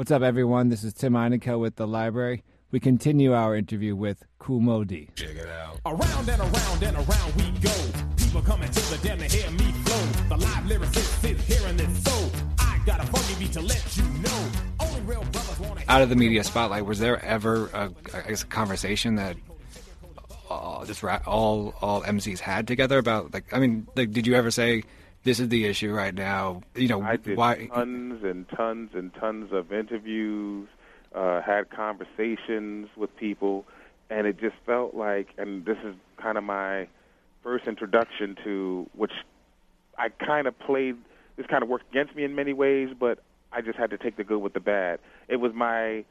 What's up, everyone? This is Tim Einenkel with The Library. We continue our interview with Kool Moe Dee. Check it out. Around and around and around we go. People coming to the den to hear me flow. The live lyricist sit here in this soul. I got a funky beat to let you know. Only real brothers wanna Out of the media spotlight, was there ever a, I guess, a conversation that uh, just ra- all all MCs had together about like? I mean, like, did you ever say this is the issue right now? You know, I did why? tons and tons and tons of interviews, uh, had conversations with people, and it just felt like, and this is kind of my first introduction to which I kind of played. This kind of worked against me in many ways, but I just had to take the good with the bad. It was my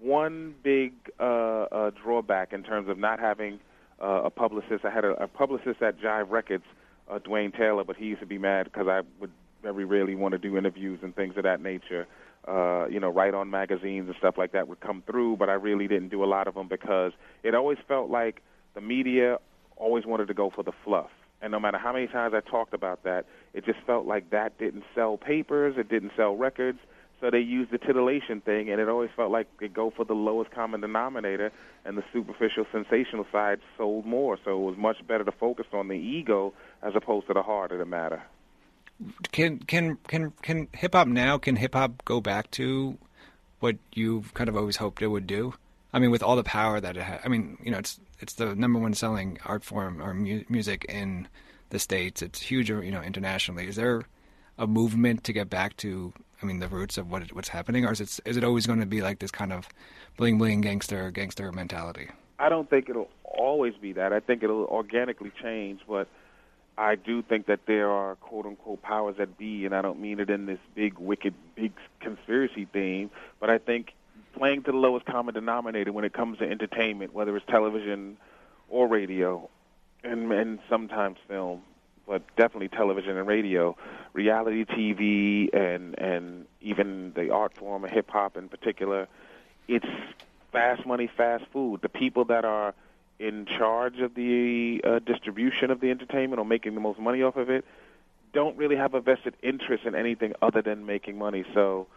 one big uh, uh, drawback in terms of not having uh, a publicist. I had a, a publicist at Jive Records, uh, Dwayne Taylor, but he used to be mad because I would very rarely want to do interviews and things of that nature. Uh, you know, write on magazines and stuff like that would come through, but I really didn't do a lot of them because it always felt like the media always wanted to go for the fluff. And no matter how many times I talked about that, it just felt like that didn't sell papers, it didn't sell records, so they used the titillation thing, and it always felt like they go for the lowest common denominator, and the superficial, sensational side sold more. So it was much better to focus on the ego as opposed to the heart of the matter. Can can can can hip hop now? Can hip hop go back to what you've kind of always hoped it would do? I mean, with all the power that it has. I mean, you know, it's it's the number one selling art form or mu- music in the states. It's huge, you know, internationally. Is there a movement to get back to? I mean, the roots of what what's happening, or is it is it always going to be like this kind of bling bling gangster gangster mentality? I don't think it'll always be that. I think it'll organically change, but I do think that there are quote unquote powers that be, and I don't mean it in this big, wicked, big conspiracy theme, but I think playing to the lowest common denominator when it comes to entertainment, whether it's television or radio, and, and sometimes film, but definitely television and radio, reality TV, and and even the art form of hip hop in particular, it's fast money, fast food. The people that are in charge of the uh, distribution of the entertainment or making the most money off of it don't really have a vested interest in anything other than making money. So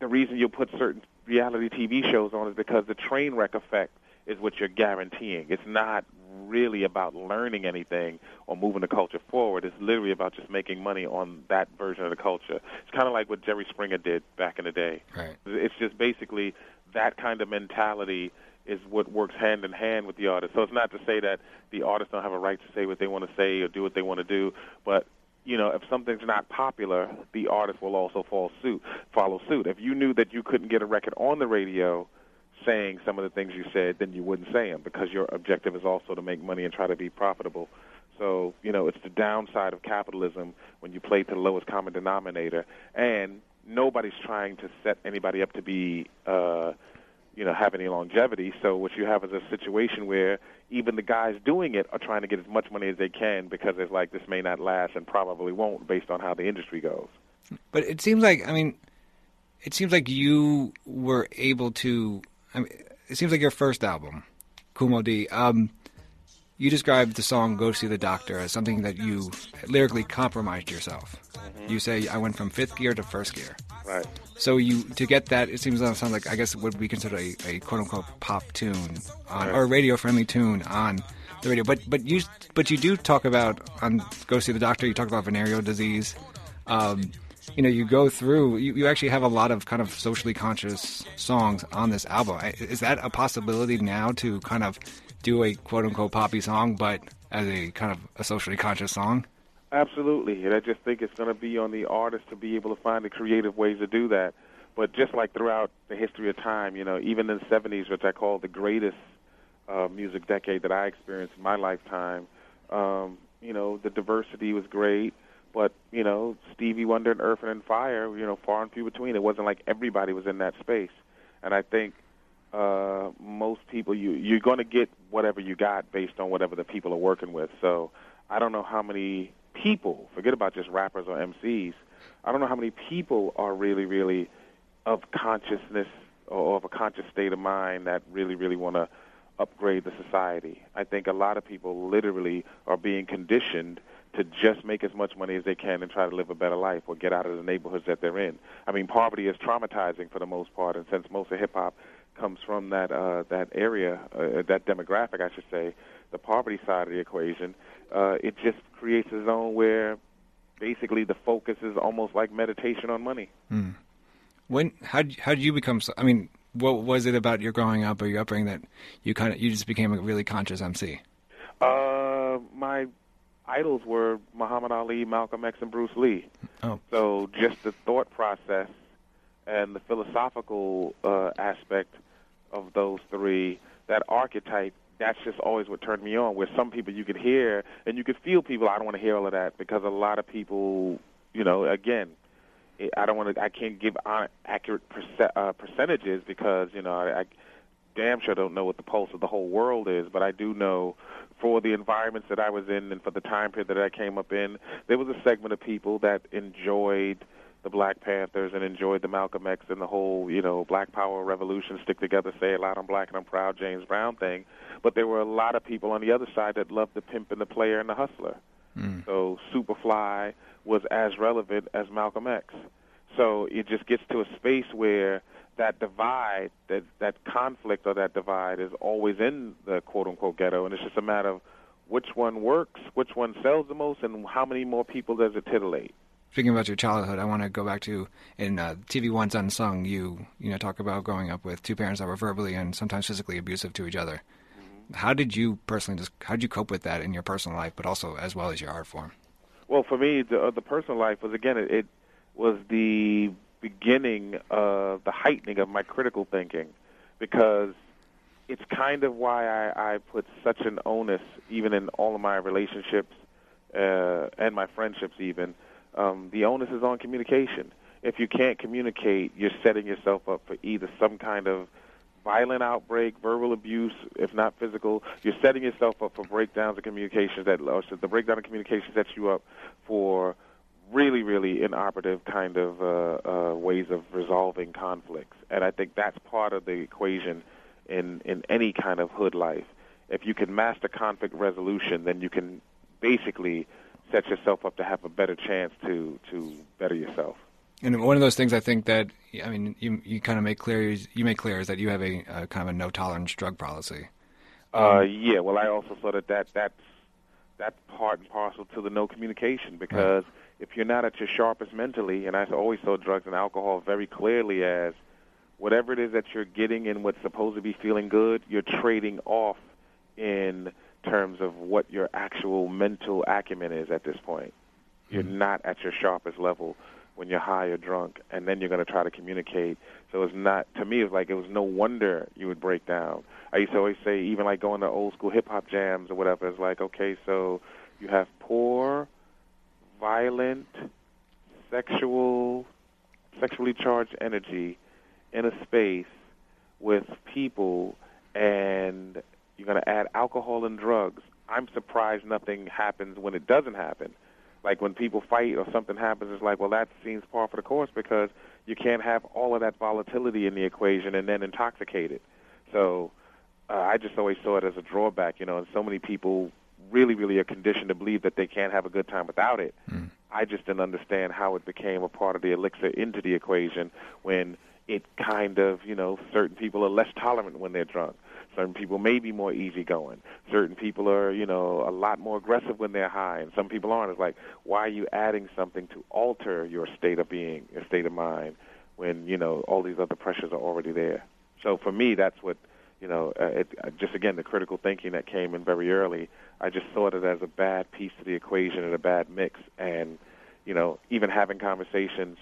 the reason you put certain reality TV shows on is because the train wreck effect is what you're guaranteeing. It's not really about learning anything or moving the culture forward. It's literally about just making money on that version of the culture. It's kind of like what Jerry Springer did back in the day. Right. It's just basically that kind of mentality is what works hand in hand with the artist. So it's not to say that the artists don't have a right to say what they want to say or do what they want to do, but you know, if something's not popular, the artist will also follow suit. Follow suit. If you knew that you couldn't get a record on the radio saying some of the things you said, then you wouldn't say them because your objective is also to make money and try to be profitable. So, you know, it's the downside of capitalism when you play to the lowest common denominator, and nobody's trying to set anybody up to be, uh, you know, have any longevity. So what you have is a situation where even the guys doing it are trying to get as much money as they can because it's like this may not last and probably won't based on how the industry goes. But it seems like I mean, it seems like you were able to. I mean, it seems like your first album, Moe Dee. Um, you described the song "Go See the Doctor" as something that you lyrically compromised yourself. You say I went from fifth gear to first gear. Right. So you to get that, it seems to sound like I guess it would be considered a, a quote unquote pop tune on, or a radio friendly tune on the radio. But but you but you do talk about on Go See the Doctor. You talk about venereal disease. Um, you know, you go through. You, you actually have a lot of kind of socially conscious songs on this album. Is that a possibility now to kind of do a quote unquote poppy song, but as a kind of a socially conscious song? Absolutely, and I just think it's going to be on the artist to be able to find the creative ways to do that. But just like throughout the history of time, you know, even in the '70s, which I call the greatest uh, music decade that I experienced in my lifetime, um, you know, the diversity was great. But you know, Stevie Wonder and Earth and Fire, you know, far and few between. It wasn't like everybody was in that space, and I think uh, most people you you're going to get whatever you got based on whatever the people are working with. So I don't know how many people, forget about just rappers or MCs. I don't know how many people are really, really of consciousness or of a conscious state of mind that really, really want to upgrade the society. I think a lot of people literally are being conditioned to just make as much money as they can and try to live a better life or get out of the neighborhoods that they're in. I mean, poverty is traumatizing for the most part, and since most of hip hop comes from that uh, that area, uh, that demographic, I should say, the poverty side of the equation, uh, it just creates a zone where basically the focus is almost like meditation on money. Mm. When how how did you become? So, I mean, what was it about your growing up or your upbringing that you kind of you just became a really conscious MC? Uh, my idols were Muhammad Ali, Malcolm X, and Bruce Lee. Oh, so just the thought process and the philosophical uh, aspect of those three, that archetype, that's just always what turned me on. Where some people you could hear and you could feel people. I don't want to hear all of that because a lot of people, you know, again, I don't want to. I can't give accurate perce- uh, percentages because you know I, I damn sure don't know what the pulse of the whole world is, but I do know for the environments that I was in and for the time period that I came up in, there was a segment of people that enjoyed the Black Panthers and enjoyed the Malcolm X and the whole, you know, Black Power revolution, stick together, say it loud, I'm black and I'm proud, James Brown thing. But there were a lot of people on the other side that loved the pimp and the player and the hustler. Mm. So Superfly was as relevant as Malcolm X. So it just gets to a space where that divide, that that conflict or that divide is always in the quote unquote ghetto, and it's just a matter of which one works, which one sells the most, and how many more people does it titillate. Speaking about your childhood, I want to go back to in uh, TV One's Unsung. You you know talk about growing up with two parents that were verbally and sometimes physically abusive to each other. Mm-hmm. How did you personally just how did you cope with that in your personal life, but also as well as your art form? Well, for me, the, uh, the personal life was again it, it was the beginning of the heightening of my critical thinking because it's kind of why I, I put such an onus, even in all of my relationships uh, and my friendships, even. Um, the onus is on communication. If you can't communicate, you're setting yourself up for either some kind of violent outbreak, verbal abuse, if not physical. You're setting yourself up for breakdowns of communications that, or the breakdown of communication sets you up for really, really inoperative kind of uh, uh, ways of resolving conflicts. And I think that's part of the equation in, in any kind of hood life. If you can master conflict resolution, then you can basically set yourself up to have a better chance to, to better yourself. And one of those things I think that I mean you you kind of make clear you make clear is that you have a, a kind of a no tolerance drug policy. Uh, yeah. Well, I also saw that that that's that's part and parcel to the no communication because right if you're not at your sharpest mentally, and I always saw drugs and alcohol very clearly as whatever it is that you're getting and what's supposed to be feeling good, you're trading off in terms of what your actual mental acumen is at this point. You're mm-hmm. not at your sharpest level when you're high or drunk, and then you're going to try to communicate. So it's not to me. It's like it was no wonder you would break down. I used to always say, even like going to old school hip hop jams or whatever. It's like okay, so you have poor violent, sexual, sexually charged energy in a space with people, and you're going to add alcohol and drugs. I'm surprised nothing happens when it doesn't happen. Like when people fight or something happens, it's like, well, that seems par for the course because you can't have all of that volatility in the equation and then intoxicate it. So uh, I just always saw it as a drawback, you know, and so many people really, really are conditioned to believe that they can't have a good time without it. Mm. I just didn't understand how it became a part of the elixir into the equation when it kind of, you know, certain people are less tolerant when they're drunk. Certain people may be more easygoing. Certain people are, you know, a lot more aggressive when they're high, and some people aren't. It's like, why are you adding something to alter your state of being, your state of mind, when you know all these other pressures are already there? So for me, that's what you know, uh, it, uh, just again the critical thinking that came in very early. I just saw it as a bad piece to the equation and a bad mix. And you know, even having conversations,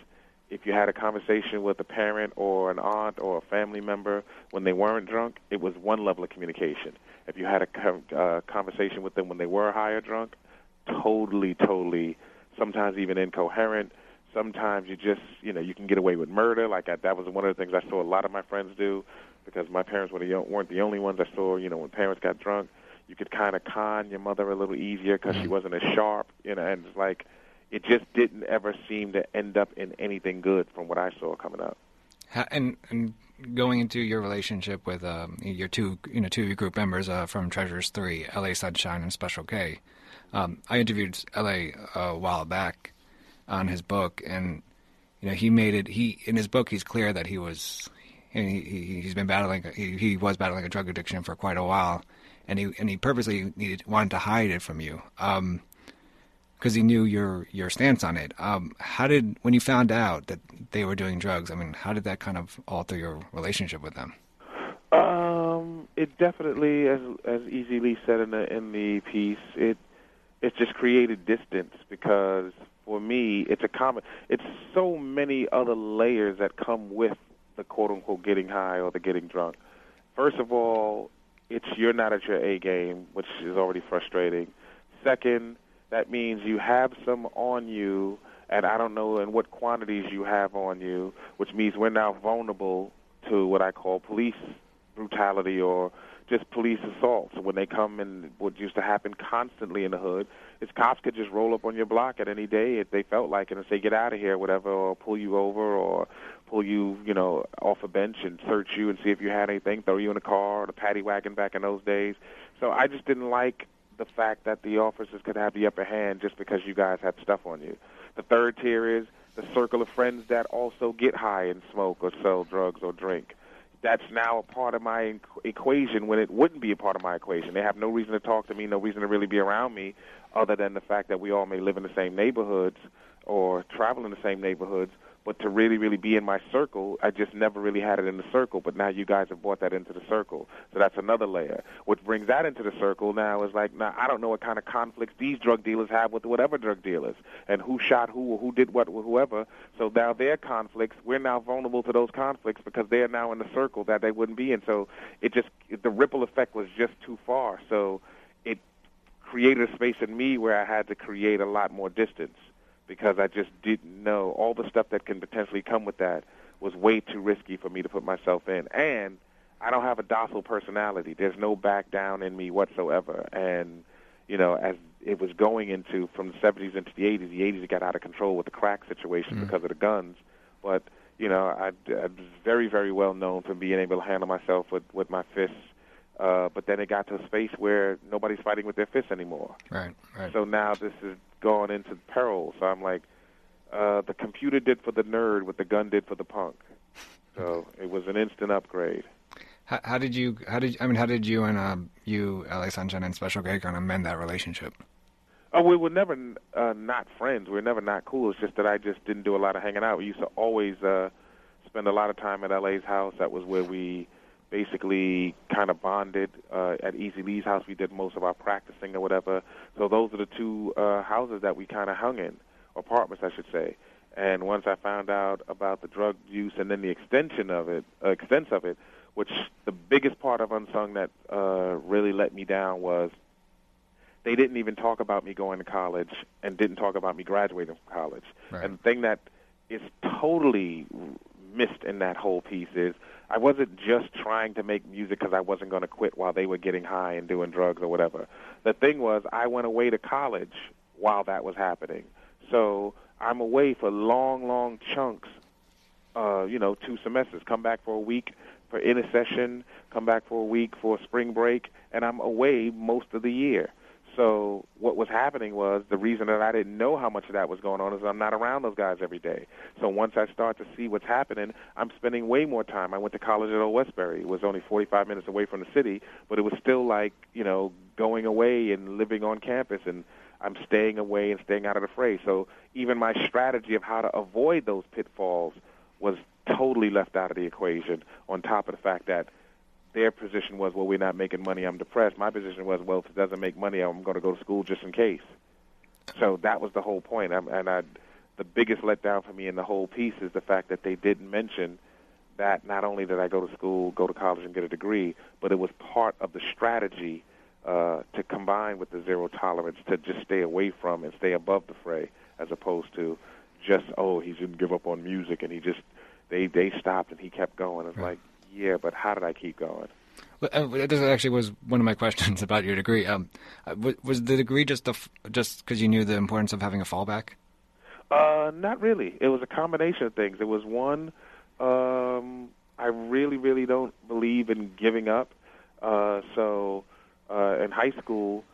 if you had a conversation with a parent or an aunt or a family member when they weren't drunk, it was one level of communication. If you had a uh, conversation with them when they were high or drunk, totally, totally, sometimes even incoherent. Sometimes you just, you know, you can get away with murder. Like I, that was one of the things I saw a lot of my friends do because my parents were the, weren't the only ones I saw. You know, when parents got drunk, you could kind of con your mother a little easier because mm-hmm. she wasn't as sharp. You know, and it's like it just didn't ever seem to end up in anything good from what I saw coming up. And, and going into your relationship with um, your two, you know, two of your group members uh, from Treacherous Three, L.A. Sunshine and Special K. Um, I interviewed L.A. a while back on his book, and you know he made it. He in his book he's clear that he was he, he he's been battling he, he was battling a drug addiction for quite a while, and he and he purposely needed wanted to hide it from you. Um, because he knew your your stance on it. Um, how did when you found out that they were doing drugs? I mean, how did that kind of alter your relationship with them? Um, it definitely, as as easily said in the in the piece, it it just created distance because for me, it's a common. It's so many other layers that come with the quote unquote getting high or the getting drunk. First of all, it's you're not at your A game, which is already frustrating. Second, that means you have some on you, and I don't know in what quantities you have on you, which means we're now vulnerable to what I call police brutality or just police assaults. When they come and what used to happen constantly in the hood is cops could just roll up on your block at any day if they felt like it and say get out of here, whatever, or pull you over or pull you, you know, off a bench and search you and see if you had anything, throw you in a car or the paddy wagon back in those days. So I just didn't like the fact that the officers could have the upper hand just because you guys had stuff on you. The third tier is the circle of friends that also get high and smoke or sell drugs or drink. That's now a part of my equation when it wouldn't be a part of my equation. They have no reason to talk to me, no reason to really be around me, other than the fact that we all may live in the same neighborhoods or travel in the same neighborhoods but to really, really be in my circle, I just never really had it in the circle. But now you guys have brought that into the circle, so that's another layer. What brings that into the circle now is like, now I don't know what kind of conflicts these drug dealers have with whatever drug dealers, and who shot who or who did what with whoever. So now their conflicts, we're now vulnerable to those conflicts because they are now in the circle that they wouldn't be in. So it just the ripple effect was just too far. So it created a space in me where I had to create a lot more distance because I just didn't know all the stuff that can potentially come with that was way too risky for me to put myself in. And I don't have a docile personality. There's no back down in me whatsoever. And you know, as it was going into from the 70s into the 80s, the 80s got out of control with the crack situation mm-hmm. because of the guns. But you know, I, I was very, very well known for being able to handle myself with with my fists. Uh, but then it got to a space where nobody's fighting with their fists anymore. Right, right. So now this is gone into peril. So I'm like, uh, the computer did for the nerd what the gun did for the punk. So it was an instant upgrade. How, how did you? How did I mean? How did you and uh, you, LA Sunshine, and Special K kind of mend that relationship? Oh, we were never uh, not friends. We were never not cool. It's just that I just didn't do a lot of hanging out. We used to always uh, spend a lot of time at LA's house. That was where we basically kind of bonded uh, at Easy Lee's house. We did most of our practicing or whatever. So those are the two uh, houses that we kind of hung in, apartments, I should say. And once I found out about the drug use and then the extension of it, uh, extent of it, which the biggest part of Unsung that uh, really let me down was they didn't even talk about me going to college and didn't talk about me graduating from college. Right. And the thing that is totally missed in that whole piece is I wasn't just trying to make music because I wasn't going to quit while they were getting high and doing drugs or whatever. The thing was, I went away to college while that was happening. So I'm away for long, long chunks, uh, you know, two semesters. Come back for a week for intersession, come back for a week for spring break, and I'm away most of the year. So what was happening was the reason that I didn't know how much of that was going on is I'm not around those guys every day. So once I start to see what's happening, I'm spending way more time. I went to college at Old Westbury. It was only 45 minutes away from the city, but it was still like you know going away and living on campus and I'm staying away and staying out of the fray. So even my strategy of how to avoid those pitfalls was totally left out of the equation. On top of the fact that their position was, well, we're not making money, I'm depressed. My position was, well, if it doesn't make money, I'm going to go to school just in case. So that was the whole point. I'm, and I, the biggest letdown for me in the whole piece is the fact that they didn't mention that not only did I go to school, go to college, and get a degree, but it was part of the strategy uh, to combine with the zero tolerance to just stay away from and stay above the fray, as opposed to just oh he didn't give up on music and he just they they stopped and he kept going. It's right. like yeah, but how did I keep going? Well, this actually was one of my questions about your degree. Um, uh, was the degree just a, just because you knew the importance of having a fallback? Uh, not really. It was a combination of things. It was one, um, I really, really don't believe in giving up. Uh, so uh, in high school,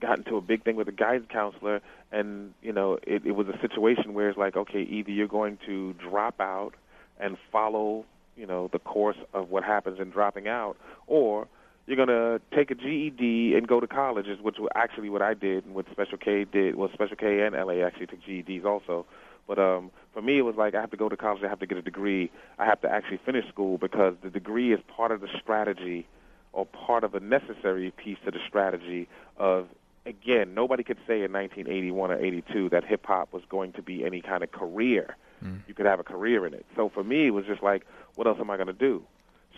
got into a big thing with a guidance counselor, and you know, it, it was a situation where it's like, okay, either you're going to drop out and follow, you know, the course of what happens in dropping out, or you're going to take a GED and go to college, is which was actually what I did and what Special K did. Well, Special K and LA actually took GEDs also. But um, for me, it was like I have to go to college, I have to get a degree, I have to actually finish school because the degree is part of the strategy or part of a necessary piece to the strategy of again, nobody could say in 1981 or 82 that hip hop was going to be any kind of career. Mm. You could have a career in it. So for me, it was just like, what else am I going to do?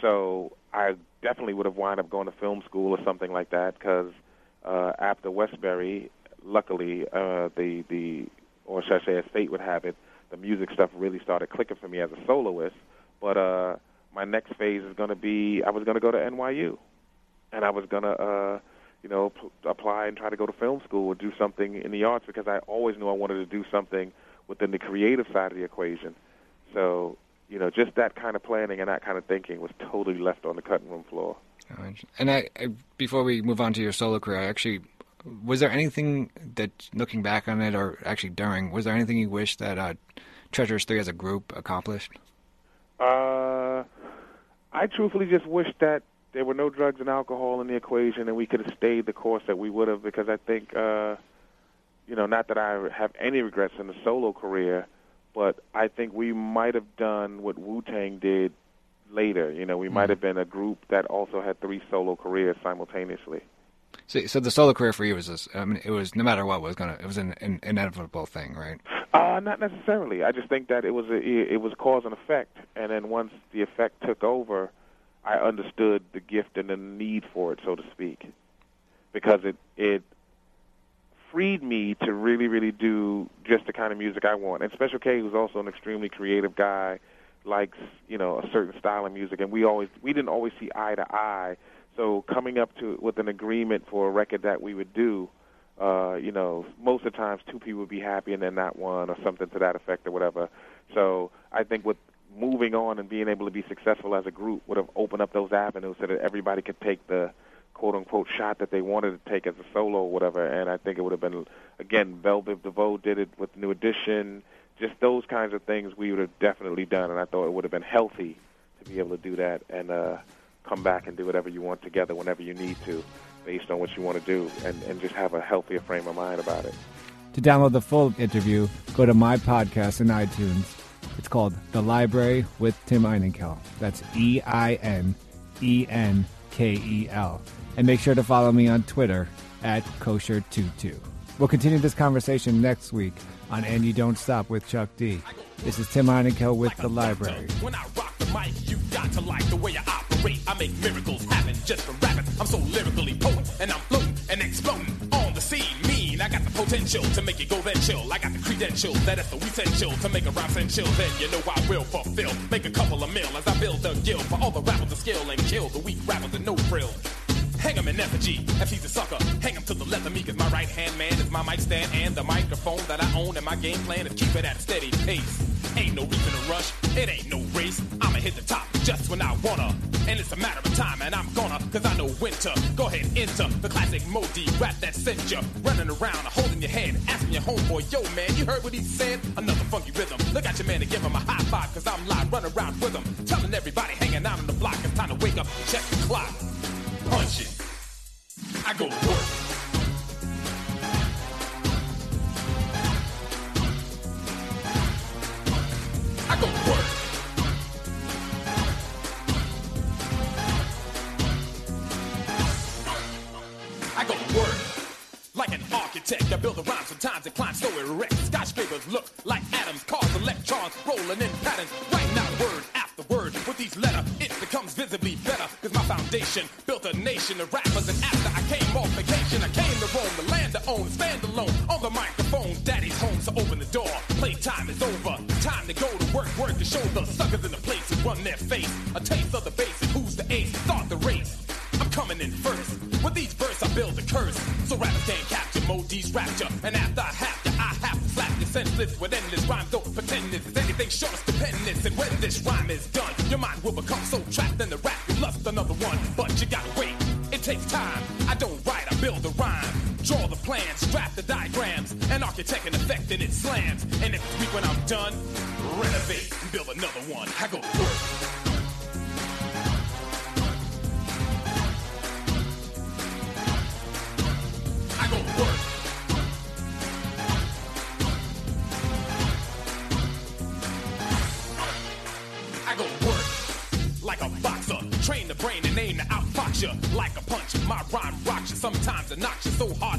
So I definitely would have wound up going to film school or something like that because uh, after Westbury, luckily, uh, the the or should I say, as fate would have it, the music stuff really started clicking for me as a soloist. But uh, my next phase is going to be I was going to go to NYU, and I was going to uh, you know p- apply and try to go to film school or do something in the arts because I always knew I wanted to do something within the creative side of the equation. So you know, just that kind of planning and that kind of thinking was totally left on the cutting room floor. And I, I, before we move on to your solo career, I actually was there anything that, looking back on it, or actually during, was there anything you wish that uh, Treacherous Three as a group accomplished? Uh, I truthfully just wish that there were no drugs and alcohol in the equation, and we could have stayed the course that we would have. Because I think, uh, you know, not that I have any regrets in the solo career but I think we might have done what Wu Tang did later. You know, we mm might have been a group that also had three solo careers simultaneously. So, so the solo career for you was this, I mean, it was no matter what was gonna, it was an, an inevitable thing, right? Uh, not necessarily. I just think that it was a, it was cause and effect, and then once the effect took over, I understood the gift and the need for it, so to speak, because it it freed me to really, really do just the kind of music I want. And Special K, who's also an extremely creative guy, likes you know a certain style of music, and we always we didn't always see eye to eye. So coming up to with an agreement for a record that we would do, uh, you know, most of the times two people would be happy and then not one or something to that effect or whatever. So I think with moving on and being able to be successful as a group would have opened up those avenues so that everybody could take the quote unquote shot that they wanted to take as a solo or whatever. And I think it would have been again, Bell Biv DeVoe did it with the New Edition. Just those kinds of things we would have definitely done, and I thought it would have been healthy to be able to do that and uh, come back and do whatever you want together whenever you need to, based on what you want to do, and, and just have a healthier frame of mind about it. To download the full interview, go to my podcast in iTunes. It's called The Library with Tim Einenkel. That's E I N E N K E L and make sure to follow me on Twitter at kosher22. We'll continue this conversation next week on And You Don't Stop with Chuck D. This is Tim Einenkel with The Library. When I rock the mic, you got to like the way I operate. I make miracles happen just from rapping. I'm so lyrically potent, and I'm floating and exploding on the scene. Mean, I got the potential to make it go then chill. I got the credentials that is the essential to make a rhyme send chill. Then you know I will fulfill. Make a couple of mil as I build a guild for all the rappers to skill and kill the weak rappers and no frill. Hang him in effigy, if he's a sucker. Hang him to the left of me, cause my right hand man is my mic stand and the microphone that I own. And my game plan is keep it at a steady pace. Ain't no reason to rush, it ain't no race. I'ma hit the top just when I wanna. And it's a matter of time, and I'm gonna, cause I know winter. Go ahead, and enter the classic Moe Dee rap that sent you. Running around, holding your head, asking your homeboy, yo man, you heard what he said? Another funky rhythm. Look at your man and give him a high five, cause I'm live, running around with him. Telling everybody hanging out on the block, it's time to wake up and check the clock I go work. I go work. I go work. Like an architect, I build a rhyme. Sometimes it climbs so erect. Skyscrapers look like atoms, cars, electrons rolling in nation of rappers. And after I came off vacation, I came to roam the land to own, stand alone on the microphone. Daddy's home, so open the door. Playtime is over. Time to go to work, work to show the suckers in the place who run their face. A taste like a punch. My rhyme rocks you, sometimes it knocks you so hard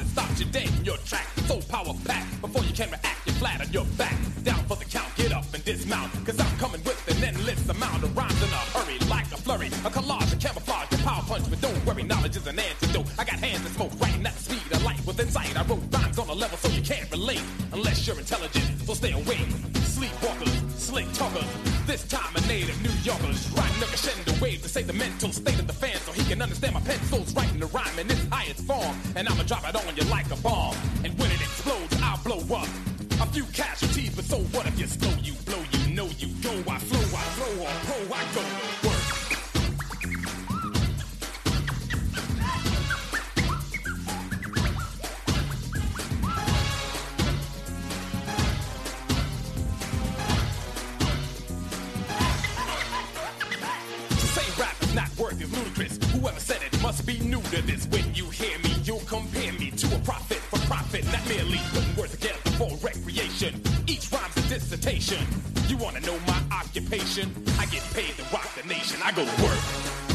time a native New Yorker Yorkers riding a crescendo wave to say the mental state of the fan so he can understand my pencil's writing the rhyme in its highest form. And I'ma drop it on you like a bomb. And when it explodes, I'll blow up. A few casualties, but so what if you slow, you blow, you know you go. I flow, I flow, on pro, I go recreation. Each rhyme's a dissertation. You wanna know my occupation? I get paid to rock the nation. I go to work.